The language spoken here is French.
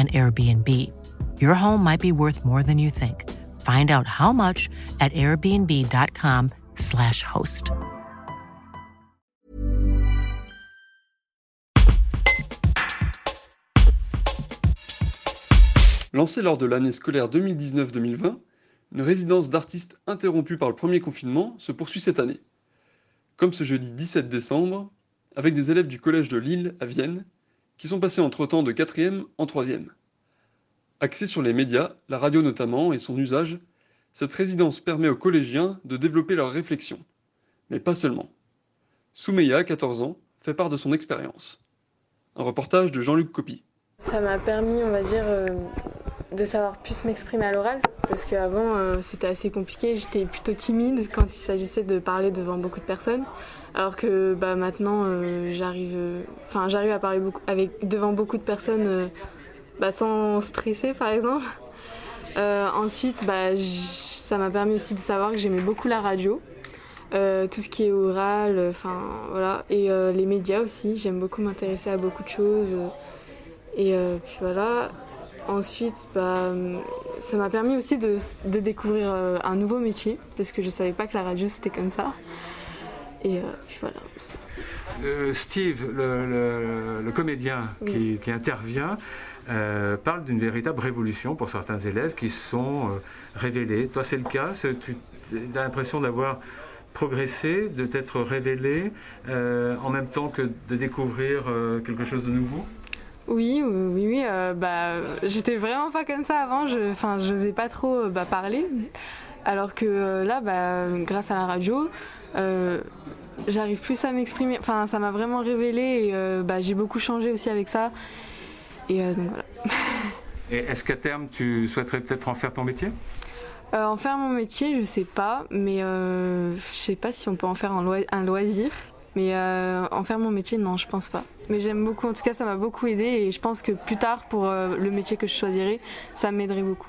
an Airbnb. Your home might be worth more than you think. Find out how much at airbnb.com/slash host. Lancée lors de l'année scolaire 2019-2020, une résidence d'artistes interrompue par le premier confinement se poursuit cette année. Comme ce jeudi 17 décembre, avec des élèves du collège de Lille à Vienne, qui sont passés entre-temps de 4e en 3e. Axée sur les médias, la radio notamment, et son usage, cette résidence permet aux collégiens de développer leurs réflexions. Mais pas seulement. Soumeya, 14 ans, fait part de son expérience. Un reportage de Jean-Luc Copy. Ça m'a permis, on va dire, euh, de savoir plus m'exprimer à l'oral, parce qu'avant euh, c'était assez compliqué, j'étais plutôt timide quand il s'agissait de parler devant beaucoup de personnes, alors que bah, maintenant euh, j'arrive, enfin à parler beaucoup, avec, devant beaucoup de personnes bah, sans stresser par exemple. ensuite, bah, ça m'a permis aussi de savoir que j'aimais beaucoup la radio. tout ce qui est oral, enfin voilà, et les médias aussi. J'aime beaucoup m'intéresser à beaucoup de choses. Et euh, puis voilà. Ensuite, bah, ça m'a permis aussi de, découvrir euh, un nouveau métier, parce que je savais pas que la radio c'était comme ça. Et euh, puis voilà. Steve, le, comédien qui, intervient, parle d'une véritable révolution pour certains élèves qui sont révélés. Toi, c'est le cas? Tu as l'impression d'avoir progressé, de t'être révélé, en même temps que de découvrir quelque chose de nouveau? Oui, oui, oui. Euh, bah, j'étais vraiment pas comme ça avant. Je, enfin, n'osais pas trop euh, bah, parler. Alors que euh, là, bah, grâce à la radio, j'arrive plus à m'exprimer. Enfin, ça m'a vraiment révélé et bah, j'ai beaucoup changé aussi avec ça. Et donc voilà. et est-ce qu'à terme, tu souhaiterais peut-être en faire ton métier? En faire mon métier, je sais pas, mais je sais pas si on peut en faire un loisir. Mais euh, en faire mon métier, non, je pense pas. Mais j'aime beaucoup, en tout cas, ça m'a beaucoup aidé et je pense que plus tard, pour euh, le métier que je choisirais, ça m'aiderait beaucoup.